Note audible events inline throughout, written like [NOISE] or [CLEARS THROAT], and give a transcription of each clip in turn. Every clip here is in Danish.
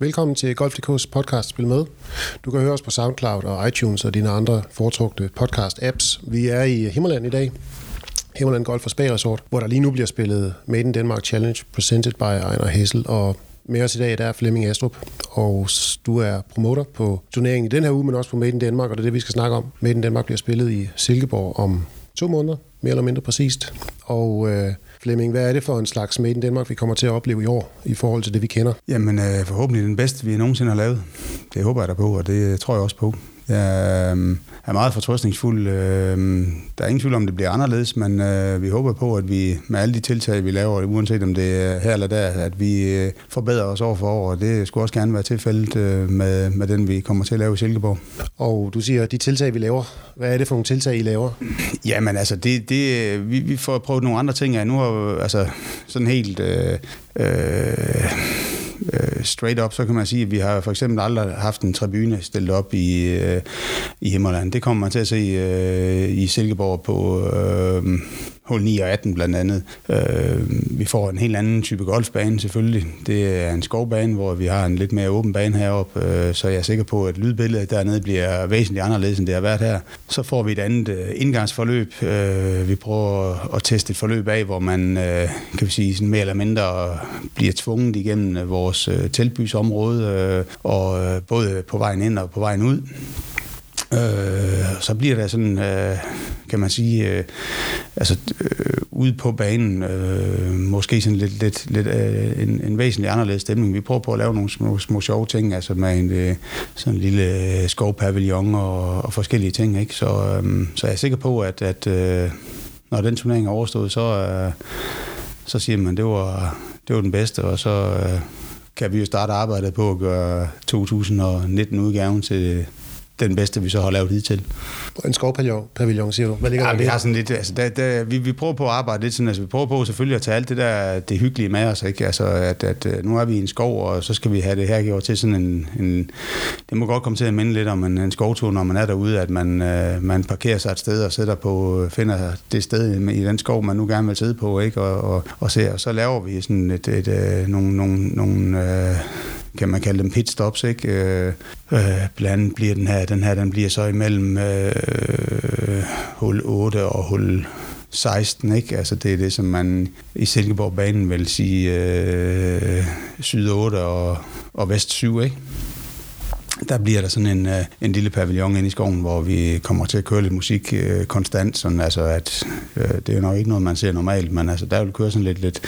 velkommen til Golf.dk's podcast Spil Med. Du kan høre os på SoundCloud og iTunes og dine andre foretrukne podcast-apps. Vi er i Himmerland i dag. Himmerland Golf og Spa Resort, hvor der lige nu bliver spillet Made in Denmark Challenge, presented by Ejner Hessel. Og med os i dag, der er Flemming Astrup, og du er promoter på turneringen i den her uge, men også på Made in Denmark, og det er det, vi skal snakke om. Made in Denmark bliver spillet i Silkeborg om to måneder, mere eller mindre præcist. Og øh, Flemming, hvad er det for en slags Made in Denmark, vi kommer til at opleve i år, i forhold til det, vi kender? Jamen, øh, forhåbentlig den bedste, vi nogensinde har lavet. Det håber jeg da på, og det tror jeg også på. Jeg øh, er meget fortrøstningsfuld. Øh, der er ingen tvivl om, det bliver anderledes, men øh, vi håber på, at vi med alle de tiltag, vi laver, uanset om det er her eller der, at vi forbedrer os år for år, og det skulle også gerne være tilfældet med, med den, vi kommer til at lave i Silkeborg. Og du siger, de tiltag, vi laver, hvad er det for nogle tiltag, I laver? Jamen altså, det, det, vi, vi får prøvet nogle andre ting af. Nu har altså sådan helt... Øh, øh, øh, straight up, så kan man sige, at vi har for eksempel aldrig haft en tribune stillet op i, øh, i Himmerland. Det kommer man til at se øh, i Silkeborg på øh, hul 9 og 18 blandt andet. Øh, vi får en helt anden type golfbane selvfølgelig. Det er en skovbane, hvor vi har en lidt mere åben bane heroppe, øh, så jeg er sikker på, at lydbilledet dernede bliver væsentligt anderledes, end det har været her. Så får vi et andet øh, indgangsforløb. Øh, vi prøver at teste et forløb af, hvor man øh, kan vi sige, sådan mere eller mindre bliver tvunget igennem vores øh, teltbysområde, øh, og øh, både på vejen ind og på vejen ud. Øh, så bliver der sådan, øh, kan man sige, øh, altså øh, ude på banen, øh, måske sådan lidt, lidt, lidt øh, en, en væsentlig anderledes stemning. Vi prøver på at lave nogle små, små sjove ting, altså med en øh, sådan en lille øh, skovpavillon og, og forskellige ting, ikke? Så, øh, så jeg er sikker på, at, at øh, når den turnering er overstået, så, øh, så siger man, det var, det var den bedste, og så øh, kan vi jo starte arbejdet på at gøre 2019-udgaven til den bedste, vi så har lavet hidtil. En skovpavillon, siger du? Hvad ligger ja, der vi har sådan lidt, altså, der, der, vi, vi prøver på at arbejde lidt sådan, altså vi prøver på selvfølgelig at tage alt det der, det hyggelige med os, ikke? Altså, at, at øh, nu er vi i en skov, og så skal vi have det her gjort til sådan en, en det må godt komme til at minde lidt om en, en skovtur, når man er derude, at man, øh, man parkerer sig et sted og sætter på, finder det sted i den skov, man nu gerne vil sidde på, ikke? Og, og, og, se, og så laver vi sådan et, et, et øh, nogle, nogle, nogle øh, kan man kalde dem pitstops, ikke? Øh, øh, blandt andet bliver den her, den her, den bliver så imellem øh, hul 8 og hul 16, ikke? Altså det er det, som man i Silkeborg-banen vil sige øh, syd 8 og, og vest 7, ikke? Der bliver der sådan en, øh, en lille pavillon inde i skoven, hvor vi kommer til at køre lidt musik øh, konstant, sådan altså at øh, det er jo nok ikke noget, man ser normalt, men altså der vil køre sådan lidt, lidt,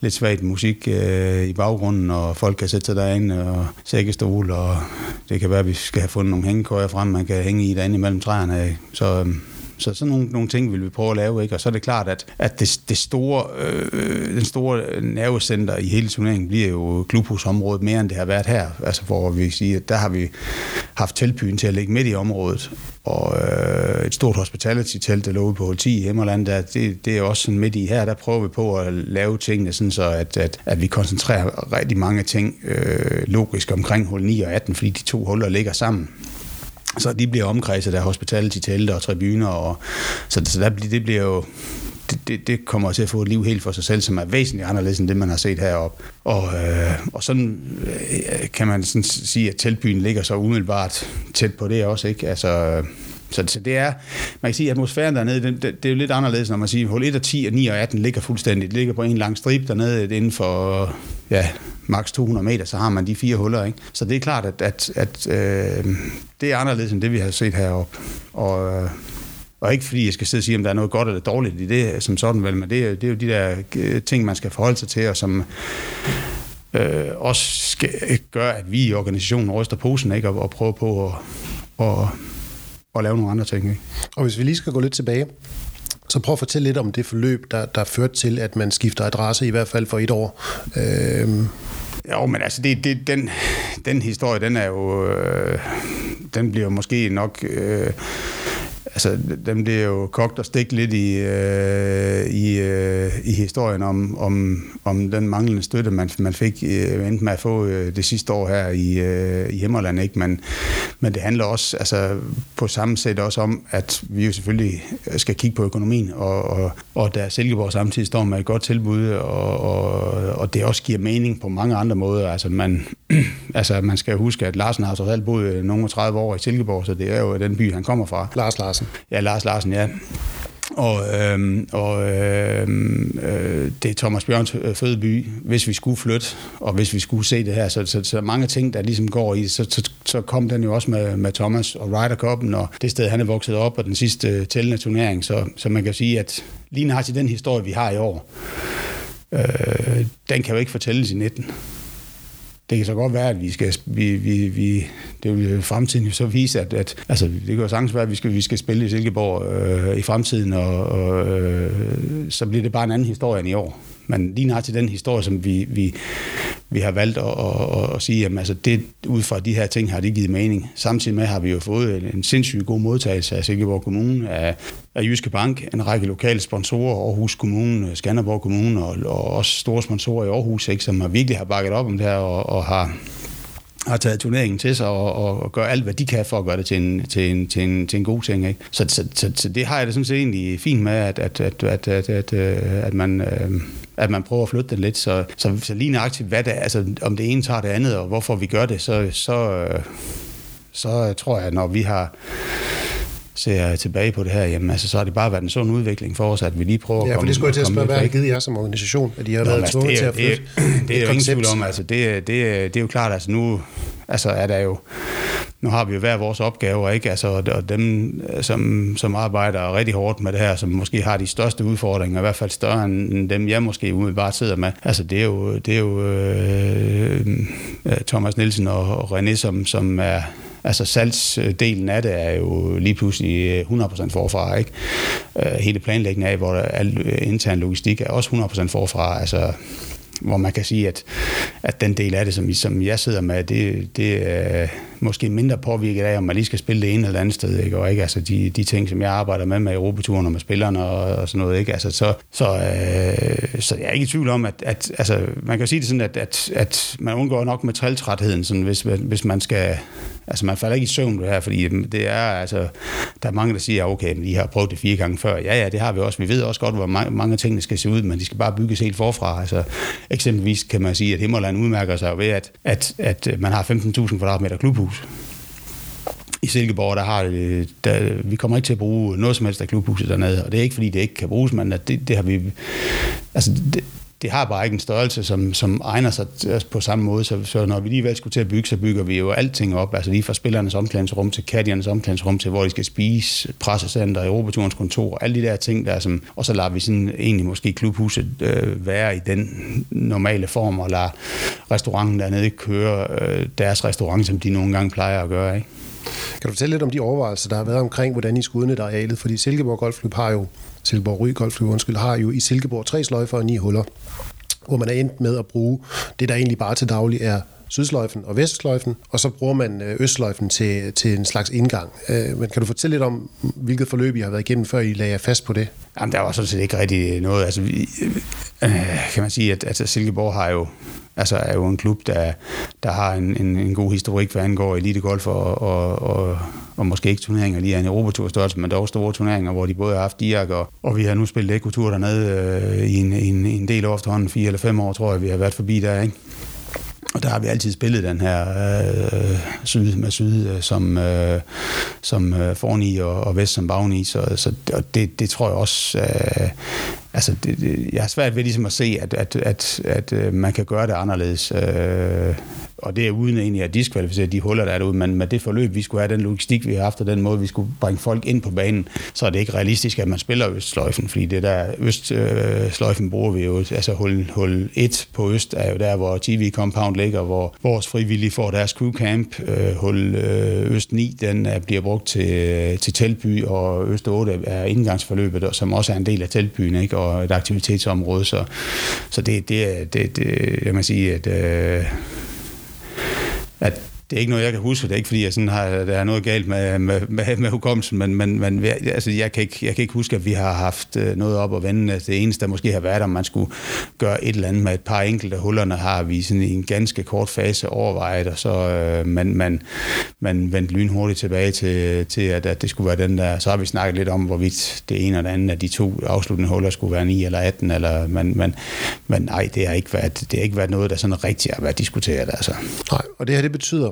lidt svagt musik øh, i baggrunden, og folk kan sætte sig derinde og sækkestol, og det kan være, at vi skal have fundet nogle hængekøjer frem, man kan hænge i derinde imellem træerne, så øh, så sådan nogle, nogle ting vil vi prøve at lave, ikke? og så er det klart, at, at det, det store, øh, den store nervecenter i hele turneringen bliver jo klubhusområdet mere, end det har været her. Altså hvor vi siger, at der har vi haft teltbyen til at ligge midt i området, og øh, et stort hospitality-telt, der lå på 10 i Himmerland, der, det, det er også sådan midt i her, der prøver vi på at lave tingene sådan så, at, at, at vi koncentrerer rigtig mange ting øh, logisk omkring hul 9 og 18, fordi de to huller ligger sammen. Så de bliver omkredset af hospitality-telte og tribuner, og, så, så der, det bliver jo det, det, det kommer til at få et liv helt for sig selv, som er væsentligt anderledes end det, man har set heroppe. Og, øh, og sådan øh, kan man sådan sige, at teltbyen ligger så umiddelbart tæt på det også. Ikke? Altså, så, så det er, man kan sige, at atmosfæren dernede, det, det, det er jo lidt anderledes, når man siger, hul 1 og 10 og 9 og 18 ligger fuldstændig, det ligger på en lang strip dernede inden for, ja, maks 200 meter, så har man de fire huller. Ikke? Så det er klart, at, at, at øh, det er anderledes end det, vi har set heroppe. Og, øh, og ikke fordi jeg skal sidde og sige, om der er noget godt eller dårligt i det som sådan, vel, men det, det er jo de der øh, ting, man skal forholde sig til, og som øh, også skal, gøre, at vi i organisationen ryster posen ikke? Og, og prøver på at, og, og lave nogle andre ting. Ikke? Og hvis vi lige skal gå lidt tilbage, så prøv at fortælle lidt om det forløb, der, der førte til, at man skifter adresse, i hvert fald for et år. Øh, jo, men altså, det, det, den, den historie, den er jo, øh, den bliver måske nok, øh, altså, dem det er jo kogt og stik lidt i, øh, i, øh, i historien om, om, om den manglende støtte, man, man fik øh, enten med at få øh, det sidste år her i, øh, i Himmerland. Ikke? Men, men det handler også altså, på samme sæt også om, at vi jo selvfølgelig skal kigge på økonomien, og, og, og da Silkeborg samtidig står med et godt tilbud, og, og, og det også giver mening på mange andre måder. Altså man, [CLEARS THROAT] altså man skal huske, at Larsen har så alt boet øh, nogle 30 år i Silkeborg, så det er jo den by, han kommer fra. Lars Larsen. Ja, Lars Larsen, ja. Og, øhm, og øhm, øh, det er Thomas Bjørns øh, fødeby, hvis vi skulle flytte, og hvis vi skulle se det her. Så, så, så mange ting, der ligesom går i så, så, så kom den jo også med, med Thomas og Ryder Cup'en, og det sted, han er vokset op, og den sidste øh, tællende turnering. Så, så man kan sige, at lige nøjagtigt den historie, vi har i år, øh, den kan jo ikke fortælles i 19 det kan så godt være, at vi skal, vi, vi, vi, det vil fremtiden jo så vise, at, at altså, det kan jo sagtens være, at vi skal, vi skal spille i Silkeborg øh, i fremtiden, og, og øh, så bliver det bare en anden historie end i år. Men lige nær til den historie, som vi, vi, vi har valgt at, at, at sige, at altså det, ud fra de her ting har det givet mening. Samtidig med har vi jo fået en sindssygt god modtagelse af Silkeborg Kommune, af, af Jyske Bank, en række lokale sponsorer, Aarhus Kommune, Skanderborg Kommune og, og også store sponsorer i Aarhus, ikke, som har virkelig har bakket op om det her og, og har har taget turneringen til sig og, og, og gør alt, hvad de kan for at gøre det til en, til en, til en, til en god ting. Ikke? Så, så, så, så det har jeg det sådan set egentlig fint med, at, at, at, at, at, at, øh, at man... Øh, at man prøver at flytte den lidt. Så, så, så lige nøjagtigt, hvad det, altså, om det ene tager det andet, og hvorfor vi gør det, så, så, øh, så tror jeg, når vi har ser tilbage på det her, jamen altså, så har det bare været en sådan udvikling for os, at vi lige prøver ja, at komme Ja, for det skulle jeg til at spørge, hvad har givet jer som organisation, at I har Nå, været altså, tvunget til at flytte Det, det, det er jo ingen tvivl om, altså, det, det, det er jo klart, altså nu altså, er der jo, nu har vi jo hver vores opgaver, ikke? Altså, og dem, som, som arbejder rigtig hårdt med det her, som måske har de største udfordringer, i hvert fald større end dem, jeg måske umiddelbart sidder med, altså det er jo, det er jo øh, Thomas Nielsen og René, som, som er Altså salgsdelen af det er jo lige pludselig øh, 100% forfra, ikke? Øh, hele planlægningen af, hvor al øh, intern logistik er også 100% forfra. Altså, hvor man kan sige, at, at den del af det, som, som jeg sidder med, det, det er måske mindre påvirket af, om man lige skal spille det ene eller andet sted, ikke? og ikke altså de, de ting, som jeg arbejder med med Europaturen og med spillerne og, og sådan noget, ikke? Altså, så, så, øh, så jeg er ikke i tvivl om, at, at altså, man kan sige det sådan, at, at, at man undgår nok med træltrætheden, sådan, hvis, hvis man skal, altså man falder ikke i søvn det her, fordi mm, det er, altså, der er mange, der siger, okay, men I har prøvet det fire gange før. Ja, ja, det har vi også. Vi ved også godt, hvor mange, mange ting skal se ud, men de skal bare bygges helt forfra. Altså, eksempelvis kan man sige, at Himmerland udmærker sig ved, at, at, at man har 15.000 kvadratmeter klubhus. I Silkeborg, der har det, der, vi kommer ikke til at bruge noget som helst af klubhuset dernede, og det er ikke, fordi det ikke kan bruges, men at det, det har vi... Altså, det, det har bare ikke en størrelse, som, som egner sig på samme måde. Så, så når vi alligevel skulle til at bygge, så bygger vi jo alting op. Altså lige fra spillernes omklædningsrum til kattiernes omklædningsrum til, hvor de skal spise, pressecenter, Europaturens kontor, alle de der ting der. Som, og så lader vi sådan egentlig måske klubhuset øh, være i den normale form, og lader restauranten dernede køre øh, deres restaurant, som de nogle gange plejer at gøre. Ikke? Kan du fortælle lidt om de overvejelser, der har været omkring, hvordan I skulle udnytte arealet? Fordi Silkeborg Golfklub har jo, Silkeborg Ry Golfklub, undskyld, har jo i Silkeborg tre sløjfer og ni huller, hvor man er endt med at bruge det, der egentlig bare til daglig er sydsløjfen og vestsløjfen, og så bruger man øh, østsløjfen til, til en slags indgang. Øh, men kan du fortælle lidt om, hvilket forløb I har været igennem, før I lagde jer fast på det? Jamen, der var sådan set ikke rigtig noget. Altså, vi, øh, øh kan man sige, at altså, Silkeborg har jo altså er jo en klub, der, der har en, en, en god historik, hvad angår elitegolf og, og, og, og måske ikke turneringer lige af en Europatur størrelse, men dog store turneringer, hvor de både har haft Diak, og, og vi har nu spillet Ekotur dernede øh, i, en, en, en del år efterhånden, fire eller fem år, tror jeg, vi har været forbi der, ikke? Og der har vi altid spillet den her øh, syd med syd øh, som, øh, som øh, forni og, og vest som bagni, så, så og det, det tror jeg også, øh, altså det, det, jeg har svært ved ligesom at se, at, at, at, at øh, man kan gøre det anderledes. Øh, og det er uden egentlig at diskvalificere de huller, der er derude, men med det forløb, vi skulle have, den logistik, vi har haft, og den måde, vi skulle bringe folk ind på banen, så er det ikke realistisk, at man spiller Østsløjfen, fordi det der Østsløjfen øh, bruger vi jo, altså hul, hul 1 på Øst er jo der, hvor TV Compound ligger, hvor vores frivillige får deres crew camp. Øh, hul øh, Øst 9, den er, bliver brugt til, til teltby, og Øst 8 er indgangsforløbet, som også er en del af teltbyen, ikke? Og et aktivitetsområde, så, så det, det, det, det, jeg må sige, at øh, at det er ikke noget, jeg kan huske. Det er ikke, fordi jeg sådan har, der er noget galt med, med, med, med hukommelsen, men, men, men altså, jeg, kan ikke, jeg kan ikke huske, at vi har haft øh, noget op at vende. Altså, det eneste, der måske har været, om man skulle gøre et eller andet med et par enkelte hullerne, har vi sådan i en ganske kort fase overvejet, og så øh, man, man, man vendte lynhurtigt tilbage til, til at, at det skulle være den der. Så har vi snakket lidt om, hvorvidt det ene eller andet af de to afsluttende huller skulle være 9 eller 18, eller, men, men, men nej, det har ikke været, det har ikke været noget, der sådan rigtig har været diskuteret. Altså. Nej, og det her det betyder,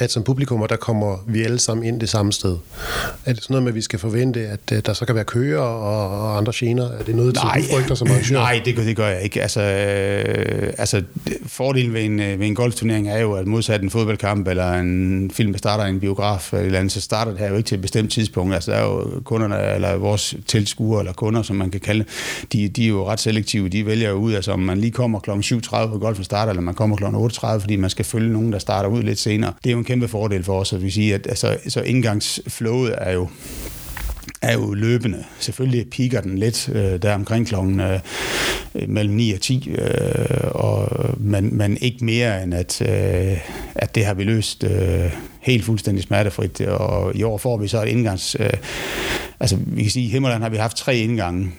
at som publikum, der kommer vi alle sammen ind det samme sted. Er det sådan noget med, at vi skal forvente, at øh, der så kan være køer og, andre gener? Er det noget, nej, du frygter som arrangør? Nej, det, det gør jeg ikke. Altså, øh, altså fordelen ved en, øh, ved en golfturnering er jo, at modsat en fodboldkamp eller en film, der starter i en biograf eller andet, så starter det her jo ikke til et bestemt tidspunkt. Altså, der er jo kunderne, eller vores tilskuere, eller kunder, som man kan kalde de, de er jo ret selektive. De vælger jo ud, altså om man lige kommer kl. 7.30 på golfen starter, eller man kommer kl. 8.30, fordi man skal følge nogen, der starter ud lidt senere. Det er jo en kæmpe fordel for os, at vi siger, at altså, så indgangsflowet er jo er jo løbende. Selvfølgelig piker den lidt øh, der omkring klokken øh, mellem 9 og 10, øh, og, men, men ikke mere end at, øh, at det har vi løst øh, helt fuldstændig smertefrit. Og i år får vi så et indgangs... Øh, altså vi kan sige, i Himmerland har vi haft tre indgange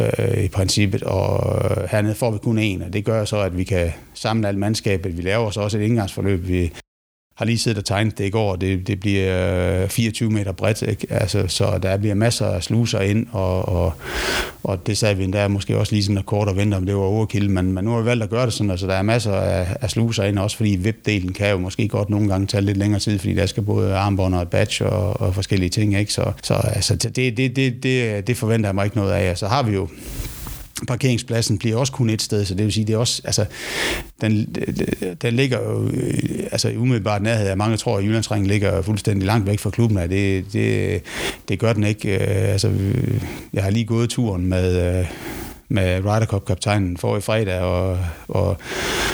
øh, i princippet, og hernede får vi kun en, og det gør så, at vi kan samle alt mandskabet. Vi laver så også et indgangsforløb. Vi, har lige siddet og tegnet det i går, det, det bliver øh, 24 meter bredt, ikke? Altså, så der bliver masser af sluser ind, og, og, og det sagde vi endda måske også lige sådan kort og vente, om det var overkill, men, men nu har vi valgt at gøre det sådan, altså der er masser af, af sluser ind, også fordi VIP-delen kan jo måske godt nogle gange tage lidt længere tid, fordi der skal både armbånd og et badge og, og forskellige ting, ikke? Så, så altså, det, det, det, det, det forventer jeg mig ikke noget af. Så har vi jo parkeringspladsen bliver også kun et sted, så det vil sige, det er også, altså, den, den ligger jo, øh, altså i umiddelbart nærhed af mange tror, at Jyllandsringen ligger fuldstændig langt væk fra klubben, af. det, det, det gør den ikke. Øh, altså, øh, jeg har lige gået turen med, med Ryder Cup-kaptajnen for i fredag. Og, og,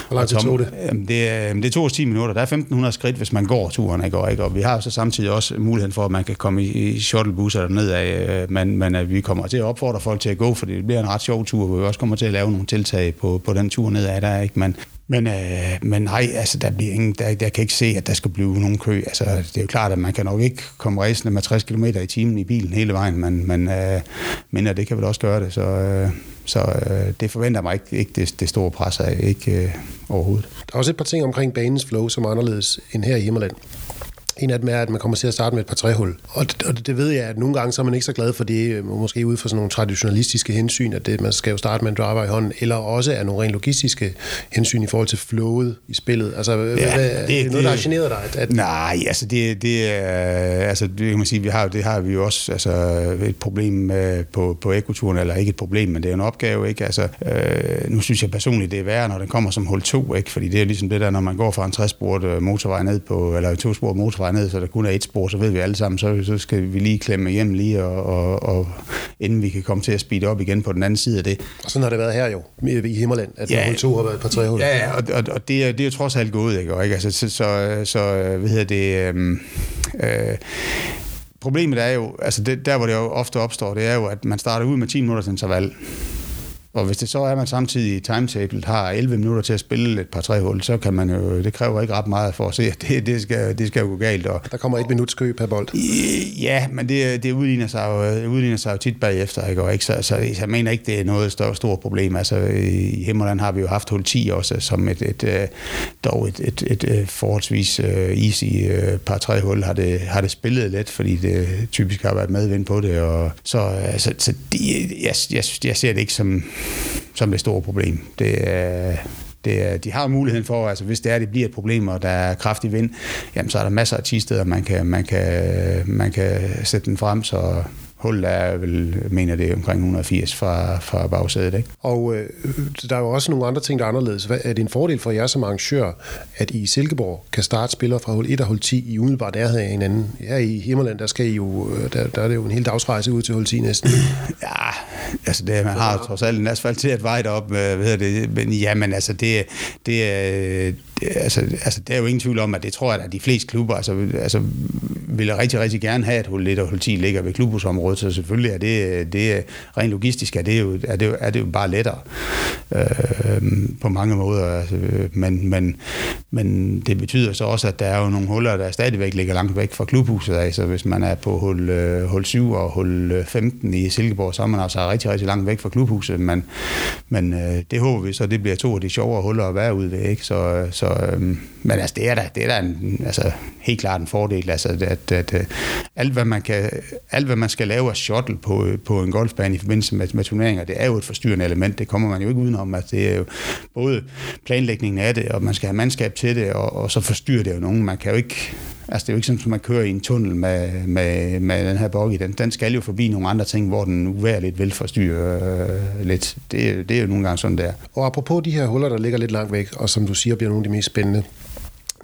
Hvor lang tid tog det? Jamen, det, er, det tog os 10 minutter. Der er 1500 skridt, hvis man går turen. Ikke? Og, ikke? og vi har så samtidig også muligheden for, at man kan komme i, i shuttlebusser derned af. Øh, men, men at vi kommer til at opfordre folk til at gå, for det bliver en ret sjov tur, hvor vi også kommer til at lave nogle tiltag på, på den tur nedad. Der, ikke? Men, men, øh, men nej, altså, der, bliver ingen, der, der kan ikke se, at der skal blive nogen kø. Altså, det er jo klart, at man kan nok ikke komme rejsende med 60 km i timen i bilen hele vejen, men, men, øh, men det kan vel også gøre det. Så, øh, så øh, det forventer mig ikke, ikke det, det store pres af, ikke øh, overhovedet. Der er også et par ting omkring banens flow, som er anderledes end her i Himmerland. En af dem er, at man kommer til at starte med et par træhul. Og det, og det ved jeg, at nogle gange så er man ikke så glad for det, måske ud fra sådan nogle traditionalistiske hensyn, at det, man skal jo starte med en driver i hånden, eller også er nogle rent logistiske hensyn i forhold til flowet i spillet. Altså, ja, hvad, det, det, er noget, der har generet dig? At, at... Nej, altså det, det er, altså det kan man sige, vi har, det har vi jo også altså, et problem med på, på ekoturen, eller ikke et problem, men det er en opgave, ikke? Altså, øh, nu synes jeg personligt, det er værre, når den kommer som hul 2, ikke? Fordi det er ligesom det der, når man går fra en træsporet øh, motorvej ned på, eller en tosporet motorvej ned, så der kun er et spor, så ved vi alle sammen, så, så skal vi lige klemme hjem lige, og, og, og inden vi kan komme til at speede op igen på den anden side af det. Og sådan har det været her jo, i Himmerland, at ja, 2 har været et par tre Ja, ja, og, og, og det, er, det er jo trods alt gået, ikke? Og, ikke? Altså, så, så, så, hvad hedder det... Øh, øh, problemet er jo, altså det, der hvor det jo ofte opstår, det er jo, at man starter ud med 10 minutters interval. Og hvis det så er, at man samtidig i timetable har 11 minutter til at spille et par tre hul, så kan man jo, det kræver ikke ret meget for at se, at det, det, skal, det skal jo gå galt. Og, der kommer et minuts kø per bold. Ja, men det, det udligner, sig jo, udligner sig jo tit bagefter, ikke? Og ikke? Så, så, jeg mener ikke, det er noget stort, stort problem. Altså, I Himmerland har vi jo haft hul 10 også, som et, et, et dog et, et, et, et forholdsvis uh, easy par tre hul har det, har det spillet let, fordi det typisk har været medvind på det. Og, så altså, så de, jeg, jeg, jeg ser det ikke som som det store problem. Det er, det er, de har muligheden for, altså hvis det er, det bliver et problem, og der er kraftig vind, jamen så er der masser af tisteder, man kan, man kan, man kan sætte den frem, så Hul er vel, mener det, omkring 180 fra, fra bagsædet. Ikke? Og øh, der er jo også nogle andre ting, der er anderledes. Hvad, er det en fordel for jer som arrangør, at I i Silkeborg kan starte spillere fra hul 1 og hul 10 i umiddelbart nærhed af hinanden? Her i Himmerland, der, skal I jo, øh, der, der er det jo en hel dagsrejse ud til hul 10 næsten. [CLEARS THROAT] Ja, altså det, man har trods alt en asfalteret vej derop, hvad hedder det, men jamen altså det, det, altså, altså, der er jo ingen tvivl om, at det tror jeg, at de fleste klubber altså, altså, vil rigtig, rigtig gerne have, at hul 1 og hul 10 ligger ved klubhusområdet, så selvfølgelig er det, det rent logistisk er det jo, er det, er det jo bare lettere øh, på mange måder. Altså, men, men, men det betyder så også, at der er jo nogle huller, der stadigvæk ligger langt væk fra klubhuset af, så hvis man er på hul, øh, hul 7 og hul øh, 15 i Silkeborg, så er man altså rigtig, rigtig langt væk fra klubhuset, men, men øh, det håber vi så, det bliver to af de sjovere huller at være ude ved, ikke? Så, øh, så øh, men altså, det er da, det er da en, altså, helt klart en fordel, altså, at, at, at alt, hvad man kan, alt, hvad man skal lave laver shuttle på, øh, på en golfbane i forbindelse med, med turneringer, det er jo et forstyrrende element, det kommer man jo ikke udenom, at det er jo både planlægningen af det, og man skal have mandskab til det, og, og så forstyrrer det jo nogen. Man kan jo ikke, altså det er jo ikke sådan, at man kører i en tunnel med, med, med den her boggy. Den, den skal jo forbi nogle andre ting, hvor den uværligt vil forstyrre øh, lidt. Det, det er jo nogle gange sådan der. Og apropos de her huller, der ligger lidt langt væk, og som du siger, bliver nogle af de mest spændende,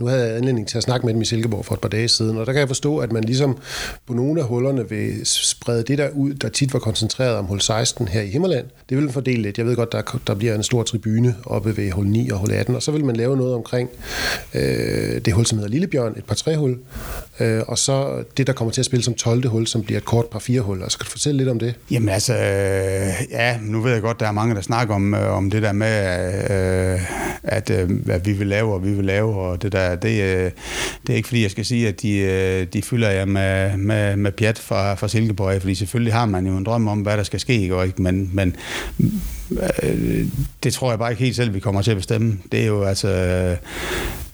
nu havde jeg anledning til at snakke med dem i Silkeborg for et par dage siden, og der kan jeg forstå, at man ligesom på nogle af hullerne vil sprede det der ud, der tit var koncentreret om hul 16 her i Himmerland. Det vil fordele lidt. Jeg ved godt, der, der bliver en stor tribune oppe ved hul 9 og hul 18, og så vil man lave noget omkring øh, det hul, som hedder Lillebjørn, et par træhul, øh, og så det, der kommer til at spille som 12. hul, som bliver et kort par fire hul. Altså, kan du fortælle lidt om det? Jamen altså, øh, ja, nu ved jeg godt, der er mange, der snakker om, øh, om det der med, øh, at øh, hvad vi vil lave, og vi vil lave, og det der det, øh, det er ikke fordi, jeg skal sige, at de, øh, de fylder jer med, med, med pjat fra, fra Silkeborg, fordi selvfølgelig har man jo en drøm om, hvad der skal ske, ikke? Men, men øh, det tror jeg bare ikke helt selv, vi kommer til at bestemme. Det er jo altså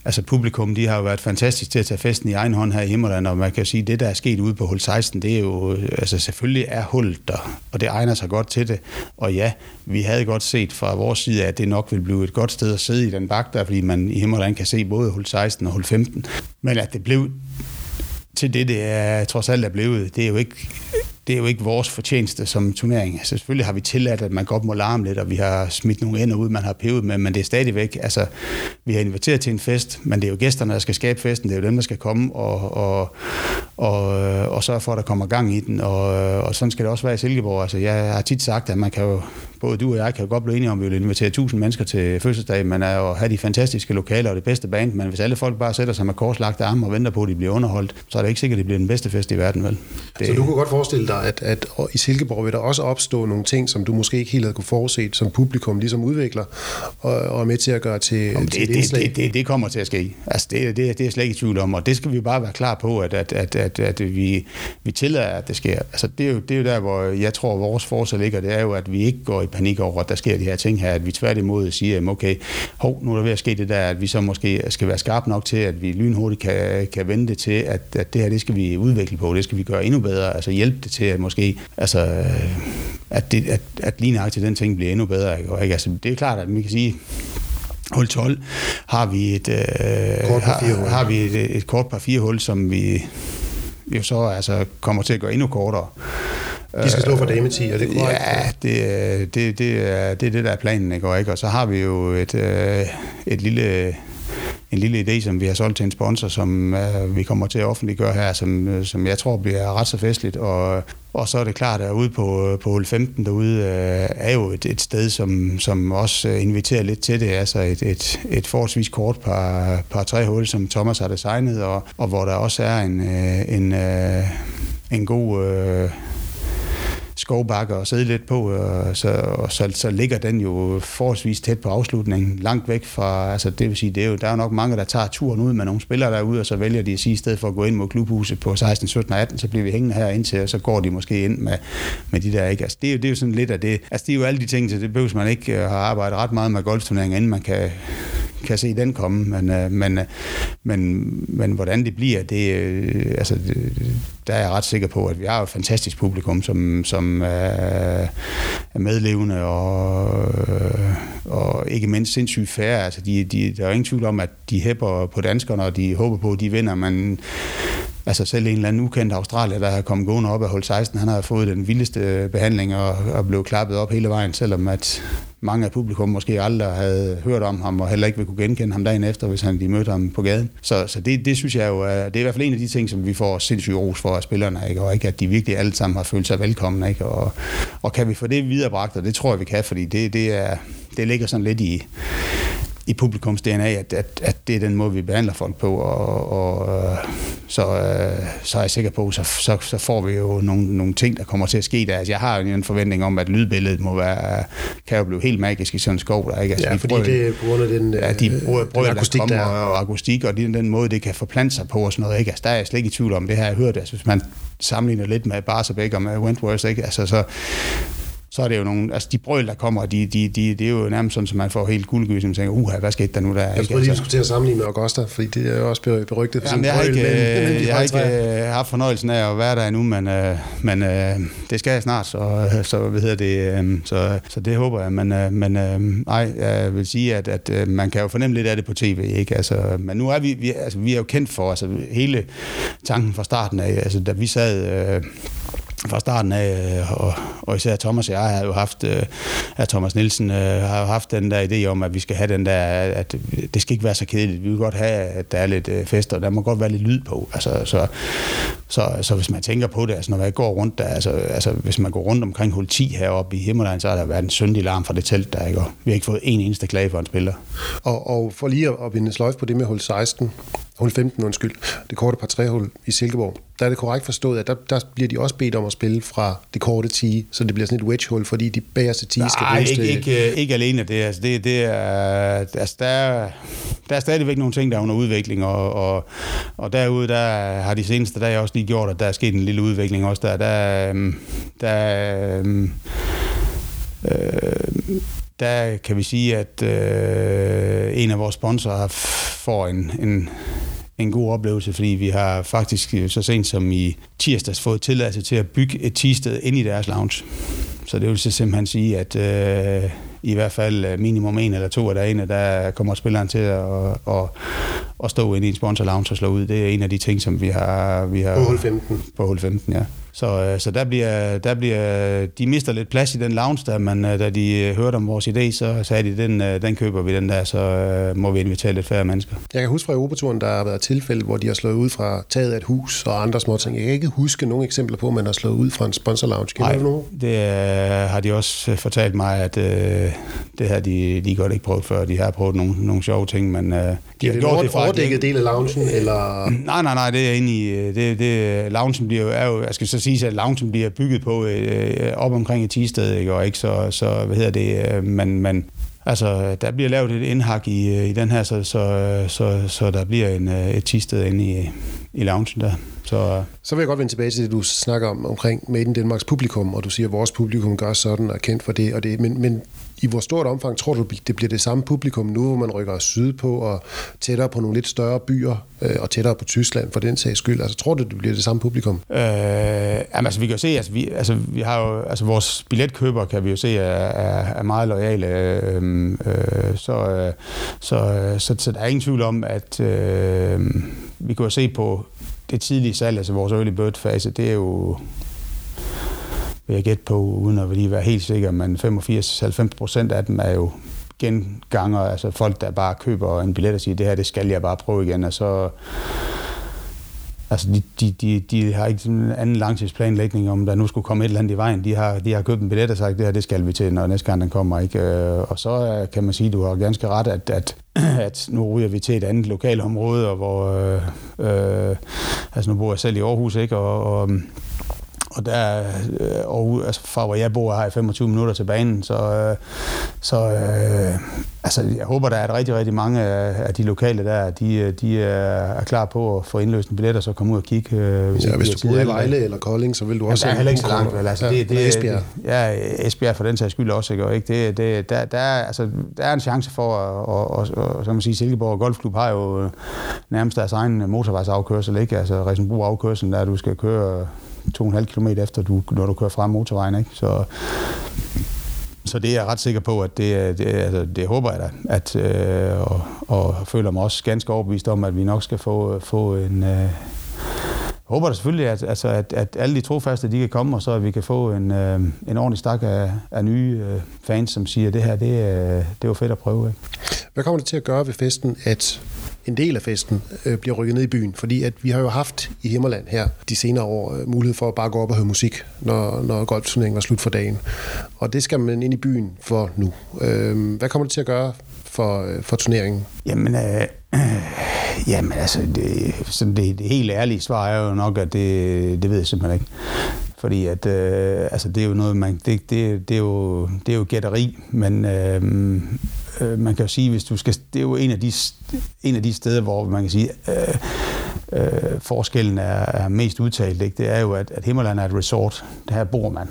altså publikum, de har jo været fantastisk til at tage festen i egen hånd her i Himmerland, og man kan sige, at det, der er sket ude på hul 16, det er jo, altså selvfølgelig er hullet der, og det egner sig godt til det. Og ja, vi havde godt set fra vores side, at det nok vil blive et godt sted at sidde i den bak der, fordi man i Himmerland kan se både hul 16 og hul 15. Men at det blev til det, det er trods alt er blevet, det er jo ikke det er jo ikke vores fortjeneste som turnering. Altså, selvfølgelig har vi tilladt, at man godt må larme lidt, og vi har smidt nogle ender ud, man har pevet med, men det er stadigvæk, altså, vi har inviteret til en fest, men det er jo gæsterne, der skal skabe festen, det er jo dem, der skal komme og, og, og, og sørge for, at der kommer gang i den, og, og sådan skal det også være i Silkeborg. Altså, jeg har tit sagt, at man kan jo både du og jeg kan jo godt blive enige om, at vi vil invitere 1000 mennesker til fødselsdag, men er jo have de fantastiske lokaler og det bedste band, men hvis alle folk bare sætter sig med korslagte arme og venter på, at de bliver underholdt, så er det ikke sikkert, at det bliver den bedste fest i verden, vel? Det... Så du kunne godt forestille dig, at, at i Silkeborg vil der også opstå nogle ting, som du måske ikke helt havde kunne forudset, som publikum ligesom udvikler og, og er med til at gøre til, Jamen, det, til det, det, det, det, kommer til at ske. Altså, det, det, det er slet ikke i tvivl om, og det skal vi bare være klar på, at, at, at, at, at vi, vi tillader, at det sker. Altså, det, er jo, det er jo der, hvor jeg tror, vores forsøg ligger, det er jo, at vi ikke går i panik over, at der sker de her ting her, at vi tværtimod siger, at okay, hov, nu er der ved at ske det der, at vi så måske skal være skarpe nok til, at vi lynhurtigt kan, kan vende det til, at, at det her, det skal vi udvikle på, det skal vi gøre endnu bedre, altså hjælpe det til, at måske, altså, at, det, at, at lige til den ting bliver endnu bedre. Ikke? Og, ikke? Altså, det er klart, at vi kan sige, hul 12 har vi et, øh, kort har, har vi et, et kort par fire hul, som vi jo så altså kommer til at gøre endnu kortere. De skal slå for dame 10, er det korrekt? Ja, det, det, det, er, det er det, der er planen, ikke? Og, ikke? og så har vi jo et, øh, et lille en lille idé, som vi har solgt til en sponsor, som uh, vi kommer til at offentliggøre her, som, øh, som jeg tror bliver ret så festligt. Og, og så er det klart, at ude på, på hul 15 derude uh, er jo et, et sted, som, som også inviterer lidt til det. Altså et, et, et forholdsvis kort par, par tre hul, som Thomas har designet, og, og hvor der også er en, en, en, en god... Uh, skovbakker og sidde lidt på, og så, og så, så ligger den jo forholdsvis tæt på afslutningen, langt væk fra, altså det vil sige, det er jo, der er jo nok mange, der tager turen ud med nogle spillere derude, og så vælger de at sige, i stedet for at gå ind mod klubhuset på 16, 17 og 18, så bliver vi hængende her indtil, og så går de måske ind med, med de der, ikke? Altså det er, jo, det er jo sådan lidt af det, altså det er jo alle de ting, så det behøver man ikke øh, have arbejdet ret meget med golfturneringen, inden man kan, kan se den komme, men, øh, men, øh, men, men hvordan det bliver, det, øh, altså, det, der er jeg ret sikker på, at vi har et fantastisk publikum, som, som øh, er medlevende og, øh, og ikke mindst sindssygt færre. Altså, de, de, der er ingen tvivl om, at de hæpper på danskerne, og de håber på, at de vinder, men altså selv en eller anden ukendt australier, der har kommet gående op af hul 16, han har fået den vildeste behandling og, og blev klappet op hele vejen, selvom at mange af publikum måske aldrig havde hørt om ham, og heller ikke ville kunne genkende ham dagen efter, hvis han de mødte ham på gaden. Så, så det, det synes jeg jo, er, det er i hvert fald en af de ting, som vi får sindssygt ros for af spillerne, ikke? og ikke, at de virkelig alle sammen har følt sig velkomne. Ikke? Og, og kan vi få det viderebragt, og det tror jeg, vi kan, fordi det, det, er, det ligger sådan lidt i, i publikums DNA, at, at, at det er den måde, vi behandler folk på, og, og øh, så, øh, så er jeg sikker på, så, så, så får vi jo nogle, nogle ting, der kommer til at ske der. Altså, jeg har jo en forventning om, at lydbilledet må være, kan jo blive helt magisk i sådan en skov, der ikke? Altså, ja, fordi det er på grund af den, ja, de brød, brød, den akustik, der, der. og akustik, og den, den måde, det kan forplante sig på og sådan noget, ikke? Altså, der er jeg slet ikke i tvivl om, det her jeg hørt, altså, hvis man sammenligner lidt med Barsebæk og med Wentworth, ikke? Altså, så, så er det jo nogle, altså de brøl, der kommer, de, de, de, det er jo nærmest sådan, at man får helt guldgys, og tænker, uha, hvad skete der nu der? Jeg skulle lige altså. diskutere sammenligne med Augusta, fordi det er jo også berygtet for Jamen, jeg har ikke, men jeg har ikke øh, haft fornøjelsen af at være der endnu, men, øh, men øh, det skal jeg snart, så, så hvad hedder det, øh, så, så det håber jeg, men, øh, men øh, ej, jeg vil sige, at, at øh, man kan jo fornemme lidt af det på tv, ikke? Altså, men nu er vi, vi, altså, vi er jo kendt for, altså hele tanken fra starten af, altså da vi sad... Øh, fra starten af, øh, og, og især Thomas og jeg har jo haft, øh, at Thomas Nielsen øh, har jo haft den der idé om, at vi skal have den der, at det skal ikke være så kedeligt. Vi vil godt have, at der er lidt øh, fester, og der må godt være lidt lyd på. Altså, så, så, så hvis man tænker på det, altså når man går rundt der, altså, altså hvis man går rundt omkring hul 10 heroppe i Himmerland, så har der været en syndig larm fra det telt der, ikke? Og vi har ikke fået en eneste klage for en spiller. Og, og for lige at binde sløjf på det med hul 16, hul 15, undskyld, det korte par trehul i Silkeborg, der er det korrekt forstået, at der, der bliver de også bedt om at spille fra det korte 10, så det bliver sådan et wedge-hul, fordi de bagerste 10 skal bruges ikke, ikke, ikke alene det. Altså, det, det er, altså, der, er, der er stadigvæk nogle ting, der er under udvikling, og, og, og derude der har de seneste dage også lige gjort, at der er sket en lille udvikling også der. Der, øhm, der øhm, øh, der kan vi sige, at øh, en af vores sponsorer får en, en, en god oplevelse, fordi vi har faktisk øh, så sent som i tirsdags fået tilladelse til at bygge et tisted ind i deres lounge. Så det vil så simpelthen sige, at øh, i hvert fald øh, minimum en eller to af dagene, der kommer spilleren til at, at, at stå inde i en sponsor lounge og slå ud. Det er en af de ting, som vi har... Vi har på hul 15. På hul 15, ja. Så, øh, så der, bliver, der bliver, de mister lidt plads i den lounge der, men øh, da de øh, hørte om vores idé, så sagde de, den, den køber vi den der, så må vi invitere lidt færre mennesker. Jeg kan huske fra Europaturen, der har været tilfælde, hvor de har slået ud fra taget af et hus og andre små ting. Jeg kan ikke huske nogle eksempler på, at man har slået ud fra en sponsor lounge. Nej, du det har de også fortalt mig, at øh, det har de, de godt ikke prøvet før. De har prøvet nogle, nogle sjove ting, men... Øh, de har gjort det fra... overdækket del af loungen, eller... Nej, nej, nej, det er inde i... Det, det, loungen bliver jo, er jo, jeg skal så sige, at loungen bliver bygget på øh, op omkring et tisted, ikke? og ikke så, så hvad hedder det, øh, man, man, Altså, der bliver lavet et indhak i, øh, i den her, så, så, så, så der bliver en, øh, et tisted inde i, i loungen der. Så, så vil jeg godt vende tilbage til det, du snakker om omkring Made in Danmarks publikum, og du siger, at vores publikum gør sådan og er kendt for det, og det men, men i hvor stort omfang tror du, det bliver det samme publikum nu, hvor man rykker sydpå og tættere på nogle lidt større byer, øh, og tættere på Tyskland for den sags skyld? Altså, tror du, det bliver det samme publikum? Øh, jamen, altså, vi kan jo se, altså, vi, altså, vi har jo, altså, vores billetkøber kan vi jo se er, er, er meget lojale, øh, øh, så, øh, så, øh, så, så, der er ingen tvivl om, at øh, vi kan jo se på det tidlige salg, altså vores early bird fase, det er jo vil jeg gætte på, uden at lige være helt sikker, men 85-90 procent af dem er jo genganger, altså folk, der bare køber en billet og siger, det her, det skal jeg bare prøve igen, og så Altså, de, de, de, de har ikke en anden langtidsplanlægning, om der nu skulle komme et eller andet i vejen. De har, de har købt en billet og sagt, det her, det skal vi til, når næste gang den kommer. Ikke? Øh, og så øh, kan man sige, du har ganske ret, at, at, [CLEARS THROAT] at nu ryger vi til et andet lokalområde, og hvor, øh, øh, altså nu bor jeg selv i Aarhus, ikke? og, og øhm, og der, øh, og, altså fra hvor jeg bor, har jeg 25 minutter til banen, så, øh, så øh, altså, jeg håber, der er at rigtig, rigtig mange af de lokale der, de, de er klar på at få indløst en billet og så komme ud og kigge. Hvis, ja, hvis du bor i Vejle eller Kolding, så vil du også... Ja, der er heller ikke så langt, vel? Altså, ja, det, det, Esbjerg. Ja, Esbjerg for den sags skyld også, ikke? Og ikke? Det, det, der, der, er, altså, der er en chance for, at, og, og, og, så man sige, Silkeborg Golfklub har jo nærmest deres egen motorvejsafkørsel, ikke? Altså Resenbro afkørsel, der du skal køre 2,5 km efter, du, når du kører frem motorvejen. Ikke? Så, så det er jeg ret sikker på, at det, det, altså, det håber jeg da, at, øh, og, og føler mig også ganske overbevist om, at vi nok skal få, få en... Øh, håber da selvfølgelig, at, altså, at, at alle de trofaste de kan komme, og så at vi kan få en, øh, en ordentlig stak af, af nye øh, fans, som siger, at det her, det, øh, det var fedt at prøve. Ikke? Hvad kommer det til at gøre ved festen, at en del af festen øh, bliver rykket ned i byen, fordi at vi har jo haft i Himmerland her de senere år øh, mulighed for at bare gå op og høre musik, når, når golfturneringen var slut for dagen. Og det skal man ind i byen for nu. Øh, hvad kommer det til at gøre for, øh, for turneringen? Jamen, øh, øh, [CLEARS THROAT] jamen altså, det, sådan det, det helt ærlige svar er jo nok, at det, det ved jeg simpelthen ikke. Fordi at, øh, altså det er jo noget, man, det, det, det, er jo, det er jo gætteri, men øh, øh, man kan jo sige, hvis du skal, det er jo en af de, en af de steder, hvor man kan sige, øh, øh, forskellen er, er mest udtalt, ikke? det er jo, at, at Himmerland er et resort, det her bor man.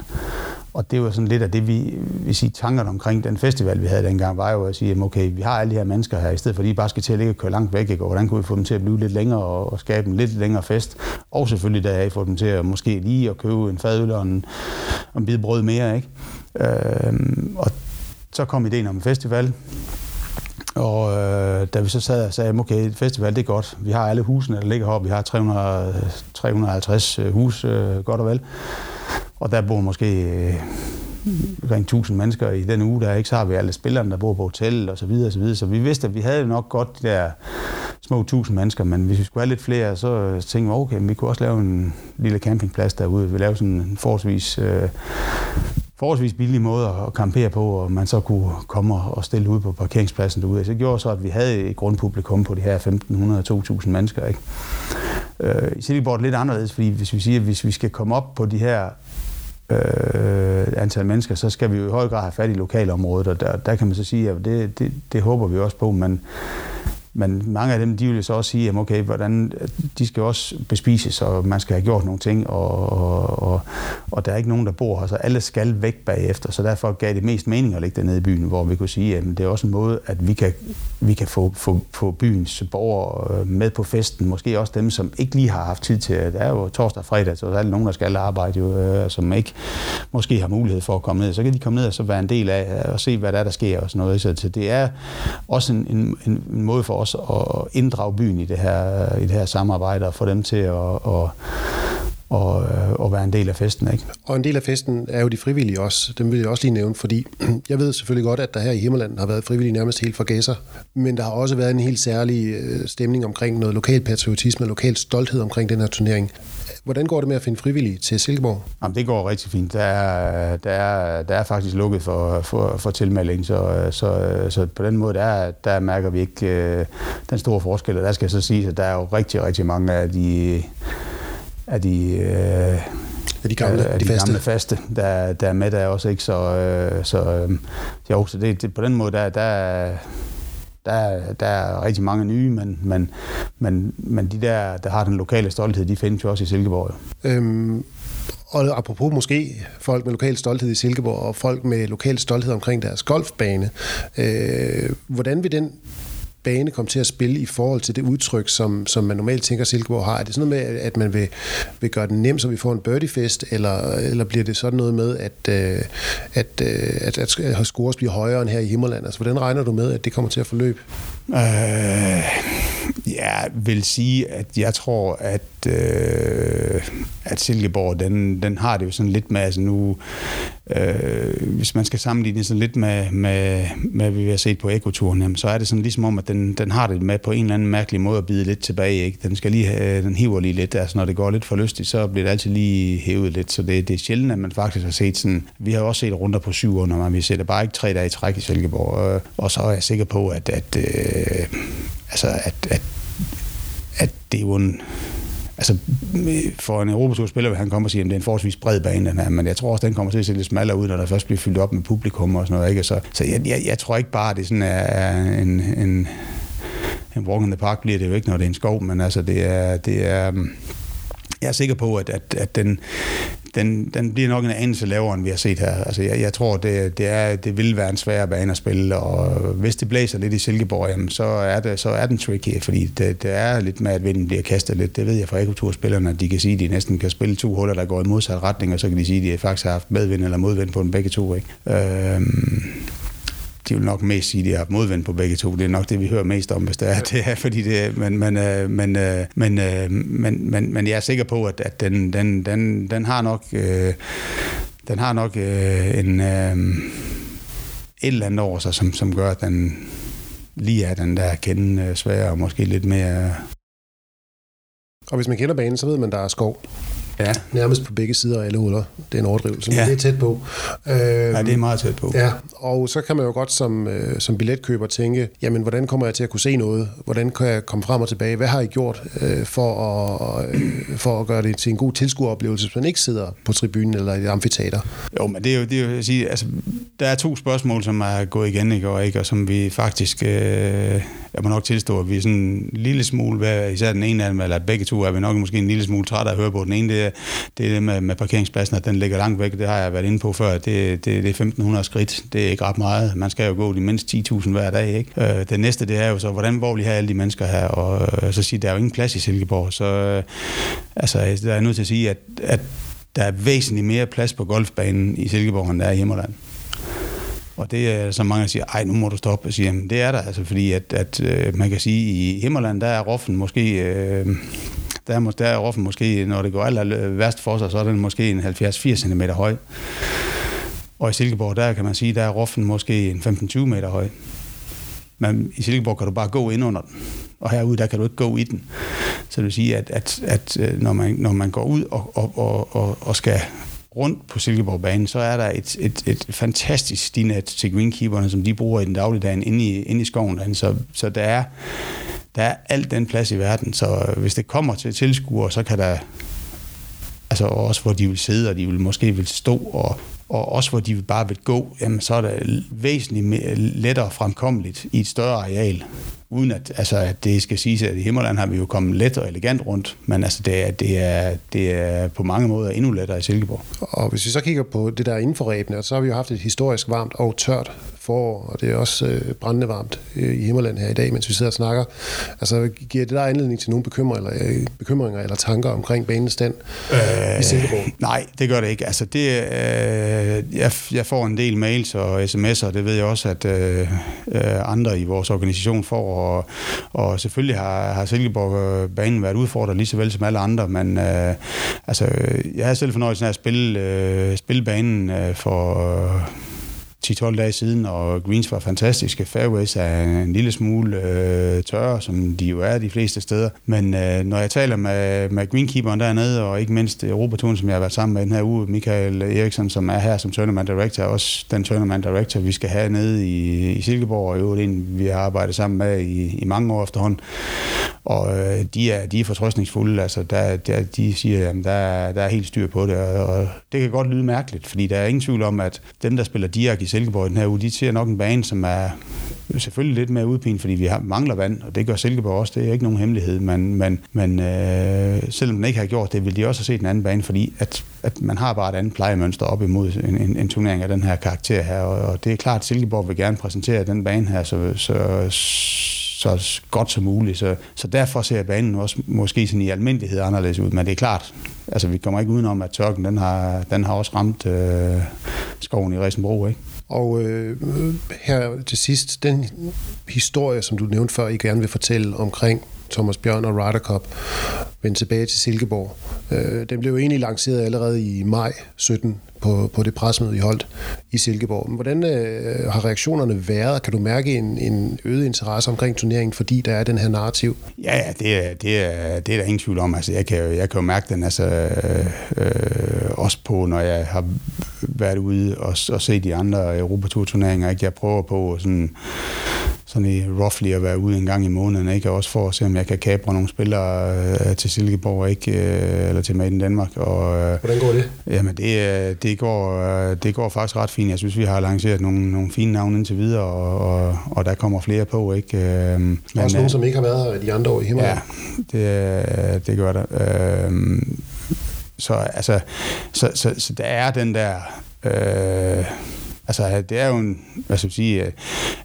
Og det var sådan lidt af det, vi, vi siger, tankerne omkring den festival, vi havde dengang, var jo at sige, at okay, vi har alle de her mennesker her, i stedet for at de bare skal til at ligge og køre langt væk, ikke? og hvordan kunne vi få dem til at blive lidt længere og, og skabe en lidt længere fest? Og selvfølgelig deraf få dem til at måske lige at købe en fadøl og en, og en bid brød mere. Ikke? Øh, og så kom ideen om en festival, og øh, da vi så sad og sagde, okay, festival det er godt, vi har alle husene, der ligger heroppe, vi har 300, 350 øh, hus, øh, godt og vel, og der bor måske øh, omkring 1000 mennesker i den uge, der ikke så har vi alle spillerne, der bor på hotel og så videre, og så videre. Så vi vidste, at vi havde nok godt de der små 1000 mennesker, men hvis vi skulle have lidt flere, så tænkte vi, okay, vi kunne også lave en lille campingplads derude. Vi lavede sådan en forholdsvis øh, forholdsvis billig måde at campere på, og man så kunne komme og stille ud på parkeringspladsen derude. Så det gjorde så, at vi havde et grundpublikum på de her 1.500-2.000 mennesker. Ikke? Øh, I Silkeborg er det lidt anderledes, fordi hvis vi siger, at hvis vi skal komme op på de her øh, antal mennesker, så skal vi jo i høj grad have fat i lokalområdet, og der, der kan man så sige, at det, det, det håber vi også på, men men mange af dem, de vil så også sige, at okay, hvordan, de skal også bespises, og man skal have gjort nogle ting, og, og, og, og der er ikke nogen, der bor her, så alle skal væk bagefter. Så derfor gav det mest mening at ligge dernede i byen, hvor vi kunne sige, at det er også en måde, at vi kan, vi kan få, få, få byens borgere øh, med på festen. Måske også dem, som ikke lige har haft tid til, det er jo torsdag og fredag, så der er nogen, der skal arbejde, jo, øh, som ikke måske har mulighed for at komme ned. Så kan de komme ned og så være en del af øh, og se, hvad der er, der sker og sådan noget. Så det er også en, en, en måde for også at inddrage byen i det her, i det her samarbejde og få dem til at, at og, og være en del af festen. Ikke? Og en del af festen er jo de frivillige også. Dem vil jeg også lige nævne, fordi [CLEARS THROAT] jeg ved selvfølgelig godt, at der her i Himmerland har været frivillige nærmest helt fra gæsser, men der har også været en helt særlig øh, stemning omkring noget lokal patriotisme, lokal stolthed omkring den her turnering. Hvordan går det med at finde frivillige til Silkeborg? Jamen, det går rigtig fint. Der er, der er, der er faktisk lukket for, for, for tilmelding, så, så, så på den måde, der, der mærker vi ikke øh, den store forskel. Og der skal jeg så sige, at der er jo rigtig, rigtig mange af de, af de øh, af de gamle, af de, de faste. gamle faste, der, der er med der også, ikke? Så, øh, så, øh, jo, så det, det, på den måde, der, der, der, der er rigtig mange nye, men, men, men, men de der, der har den lokale stolthed, de findes jo også i Silkeborg. Jo. Øhm, og apropos måske folk med lokal stolthed i Silkeborg, og folk med lokal stolthed omkring deres golfbane, øh, hvordan vil den bane komme til at spille i forhold til det udtryk, som, som man normalt tænker, Silkeborg har? Er det sådan noget med, at man vil, vil gøre den nem, så vi får en birdiefest, eller, eller bliver det sådan noget med, at, øh, at, øh, at, at, at scores bliver højere end her i Himmerland? Altså, hvordan regner du med, at det kommer til at forløbe? Øh, jeg vil sige, at jeg tror, at, øh, at Silkeborg, den, den har det jo sådan lidt med, altså nu, øh, hvis man skal sammenligne sådan lidt med, med, med hvad vi har set på ekoturen, så er det sådan ligesom om, at den, den har det med på en eller anden mærkelig måde at bide lidt tilbage. Ikke? Den skal lige have, den hiver lige lidt, altså når det går lidt for lystigt, så bliver det altid lige hævet lidt, så det, det er sjældent, at man faktisk har set sådan, vi har også set runder på syv under, men vi sætter bare ikke tre dage i træk i Silkeborg, og, og så er jeg sikker på, at, at øh, altså at, at, at det er jo en, altså for en Europaturspiller vil han komme og sige, at det er en forholdsvis bred bane, den her, men jeg tror også, den kommer til at se lidt smallere ud, når der først bliver fyldt op med publikum og sådan noget. Ikke? Så, så jeg, jeg, jeg, tror ikke bare, at det sådan er en, en, en walk in the park bliver det jo ikke, når det er en skov, men altså det er, det er jeg er sikker på, at, at, at den, den, den bliver nok en anelse lavere, end vi har set her. Altså, jeg, jeg tror, det, det, er, det vil være en svær bane at spille, og hvis det blæser lidt i Silkeborg, jamen, så, er det, så er den tricky, fordi det, det er lidt med, at vinden bliver kastet lidt. Det ved jeg fra ekoturspillerne, at de kan sige, at de næsten kan spille to huller, der går i modsat retning, og så kan de sige, at de faktisk har haft medvind eller modvind på den begge to. Ikke? Øhm, de vil nok mest sige, at de har modvendt på begge to. Det er nok det, vi hører mest om, hvis det er [LAUGHS] det. Er, fordi det men, men, øh, men, øh, men, øh, men, men, men jeg er sikker på, at, at den, den, den, den har nok, øh, den har nok øh, en, øh, et eller andet over sig, som, som gør, at den lige er den der kende svær og måske lidt mere... Og hvis man kender banen, så ved man, der er skov. Ja. Nærmest på begge sider af alle huller. Det er en overdrivelse, men Ja. det er tæt på. Øh, Ja, det er meget tæt på. Ja, og så kan man jo godt som, øh, som billetkøber tænke, jamen, hvordan kommer jeg til at kunne se noget? Hvordan kan jeg komme frem og tilbage? Hvad har I gjort øh, for, at, øh, for at gøre det til en god tilskueroplevelse, hvis man ikke sidder på tribunen eller i et amfiteater? Jo, men det er jo, det er jo at sige, altså, der er to spørgsmål, som er gået igen i går, ikke? og som vi faktisk, øh, jeg må nok tilstå, at vi er sådan en lille smule, hvad, især den ene af dem, eller begge to, er vi nok måske en lille smule trætte af at høre på. Den ene, det er det, er det med, med parkeringspladsen, at den ligger langt væk, det har jeg været inde på før, det, det, det er 1500 skridt, det er ikke ret meget, man skal jo gå de mindst 10.000 hver dag. Ikke? Øh, det næste, det er jo så, hvordan, hvor vi her, have alle de mennesker her, og øh, så sige, der er jo ingen plads i Silkeborg, så øh, altså, der er jeg nødt til at sige, at, at der er væsentligt mere plads på golfbanen i Silkeborg, end der er i Himmerland. Og det er så mange, der siger, ej, nu må du stoppe. Og siger, det er der, altså, fordi at, at øh, man kan sige, i Himmerland, der er Roffen måske... Øh, der er, der er Roffen måske, når det går aller øh, værst for sig, så er den måske en 70-80 cm høj. Og i Silkeborg, der kan man sige, der er Roffen måske en 15-20 meter høj. Men i Silkeborg kan du bare gå ind under den. Og herude, der kan du ikke gå i den. Så det vil sige, at, at, at øh, når, man, når man går ud og, og, og, og, og skal rundt på Silkeborg-banen, så er der et, et, et fantastisk stinet til greenkeeperne, som de bruger i den dagligdagen inde i, inde i skoven. derinde. Så, så der er, der er alt den plads i verden, så øh, hvis det kommer til tilskuere, så kan der altså også hvor de vil sidde, og de vil måske vil stå, og, og også hvor de vil bare vil gå, jamen så er det væsentligt mere, lettere fremkommeligt i et større areal. Uden at, altså, at det skal siges, at i Himmerland har vi jo kommet let og elegant rundt, men altså, det, er, det, er, det er på mange måder endnu lettere i Silkeborg. Og hvis vi så kigger på det der inden for ræbene, så har vi jo haft et historisk varmt og tørt forår, og det er også øh, brændende varmt øh, i Himmerland her i dag, mens vi sidder og snakker. Altså, giver det der anledning til nogle bekymringer eller, øh, bekymringer eller tanker omkring banens stand øh, i Silkeborg? Nej, det gør det ikke. Altså, det, øh, jeg, jeg får en del mails og sms'er, og det ved jeg også, at øh, øh, andre i vores organisation får, og, og selvfølgelig har, har Silkeborg-banen været udfordret lige så vel som alle andre, men øh, altså, jeg havde selv fornøjelsen af at spille, øh, spille banen øh, for... Øh, 10-12 dage siden, og greens var fantastiske. Fairways er en lille smule øh, tørre, som de jo er de fleste steder. Men øh, når jeg taler med, med greenkeeperen dernede, og ikke mindst Europaturen, som jeg har været sammen med den her uge, Michael Eriksen, som er her som tournament director, også den tournament director, vi skal have nede i, i Silkeborg, og jo en, vi har arbejdet sammen med i, i mange år efterhånden. Og øh, de, er, de er fortrøstningsfulde. Altså, der, der, de siger, at der, der er helt styr på det, og, og det kan godt lyde mærkeligt, fordi der er ingen tvivl om, at dem, der spiller Diak i Silkeborg den her uge, de ser nok en bane, som er selvfølgelig lidt mere udpint, fordi vi har, mangler vand, og det gør Silkeborg også, det er ikke nogen hemmelighed, men, men, men øh, selvom man ikke har gjort det, vil de også have set en anden bane, fordi at, at man har bare et andet plejemønster op imod en, en, en turnering af den her karakter her, og, og det er klart, at Silkeborg vil gerne præsentere den bane her, så, så, så godt som muligt. Så, så derfor ser banen også måske sådan i almindelighed anderledes ud. Men det er klart, altså vi kommer ikke udenom, at tørken den har, den har også ramt øh, skoven i Resenbro, ikke? Og øh, her til sidst, den historie, som du nævnte før, I gerne vil fortælle omkring Thomas Bjørn og Ryder Cup, vende tilbage til Silkeborg. Øh, den blev jo egentlig lanceret allerede i maj 17 på, på det presmøde, I holdt i Silkeborg. Men hvordan øh, har reaktionerne været? Kan du mærke en, en øget interesse omkring turneringen, fordi der er den her narrativ? Ja, ja, det er, det er, det er der ingen tvivl om. Altså, jeg, kan, jeg kan jo mærke den altså, øh, øh, også på, når jeg har været ude og, og set de andre Europatur-turneringer. Ikke? Jeg prøver på sådan, sådan i roughly at være ude en gang i måneden, ikke? Og også for at se, om jeg kan kapre nogle spillere øh, til Silkeborg, ikke? Øh, eller til Made in Danmark. Og, øh, Hvordan går det? Jamen, det, øh, det, går, øh, det går faktisk ret fint. Jeg synes, vi har lanceret nogle, nogle fine navne indtil videre, og, og, og der kommer flere på. Ikke? Men, Der er også øh, nogen, som ikke har været her de andre år i Himmerland. Ja, det, det gør der. Øhm, så, altså, så, så, så der er den der... Øh, altså, det er jo en, hvad skal jeg sige, øh,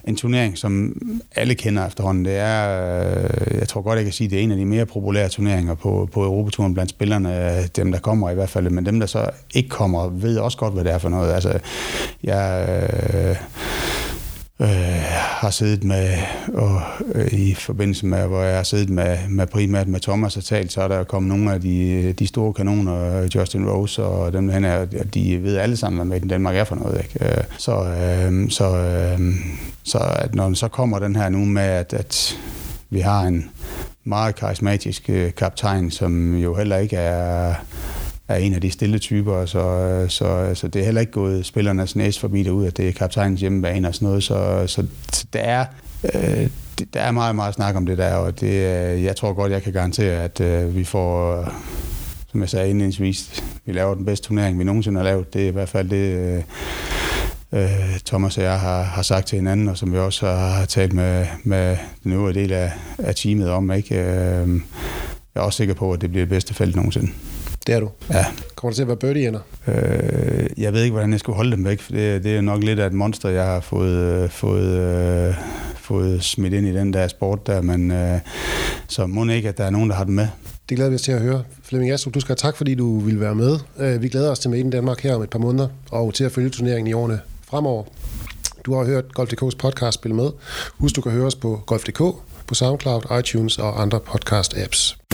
en turnering, som alle kender efterhånden. Det er, øh, jeg tror godt, jeg kan sige, det er en af de mere populære turneringer på, på Europaturen blandt spillerne, dem der kommer i hvert fald, men dem der så ikke kommer, ved også godt, hvad det er for noget. Altså, jeg... Øh, øh, har siddet med, og øh, i forbindelse med, hvor jeg har siddet med, med primært med Thomas og talt, så er der kommet nogle af de, de store kanoner, øh, Justin Rose og dem han er, de ved alle sammen, hvad Made Danmark er for noget. Ikke? Øh, Så, øh, så, øh, så at når så kommer den her nu med, at, at vi har en meget karismatisk øh, kaptajn, som jo heller ikke er er en af de stille typer, så, så, så det er heller ikke gået spillernes næse forbi derud, at det er kaptajnens hjemmebane og sådan noget, så, så, så det er... Øh, det, der er meget, meget snak om det der, og det, øh, jeg tror godt, jeg kan garantere, at øh, vi får, øh, som jeg sagde indledningsvis, vi laver den bedste turnering, vi nogensinde har lavet. Det er i hvert fald det, øh, øh, Thomas og jeg har, har sagt til hinanden, og som vi også har, har talt med, med den øvrige del af, af teamet om. Ikke? Øh, jeg er også sikker på, at det bliver det bedste felt nogensinde. Det er du? Ja. Kommer det til at være birdie ender? Øh, jeg ved ikke, hvordan jeg skulle holde dem væk, for det, det er nok lidt af et monster, jeg har fået, øh, fået, øh, fået smidt ind i den der sport der, men øh, så må ikke, at der er nogen, der har dem med. Det glæder vi os til at høre. Flemming Astrup, du skal have tak, fordi du vil være med. Øh, vi glæder os til Made in Danmark her om et par måneder, og til at følge turneringen i årene fremover. Du har hørt Golf.dk's podcast Spil med. Husk, du kan høre os på Golf.dk, på SoundCloud, iTunes og andre podcast-apps.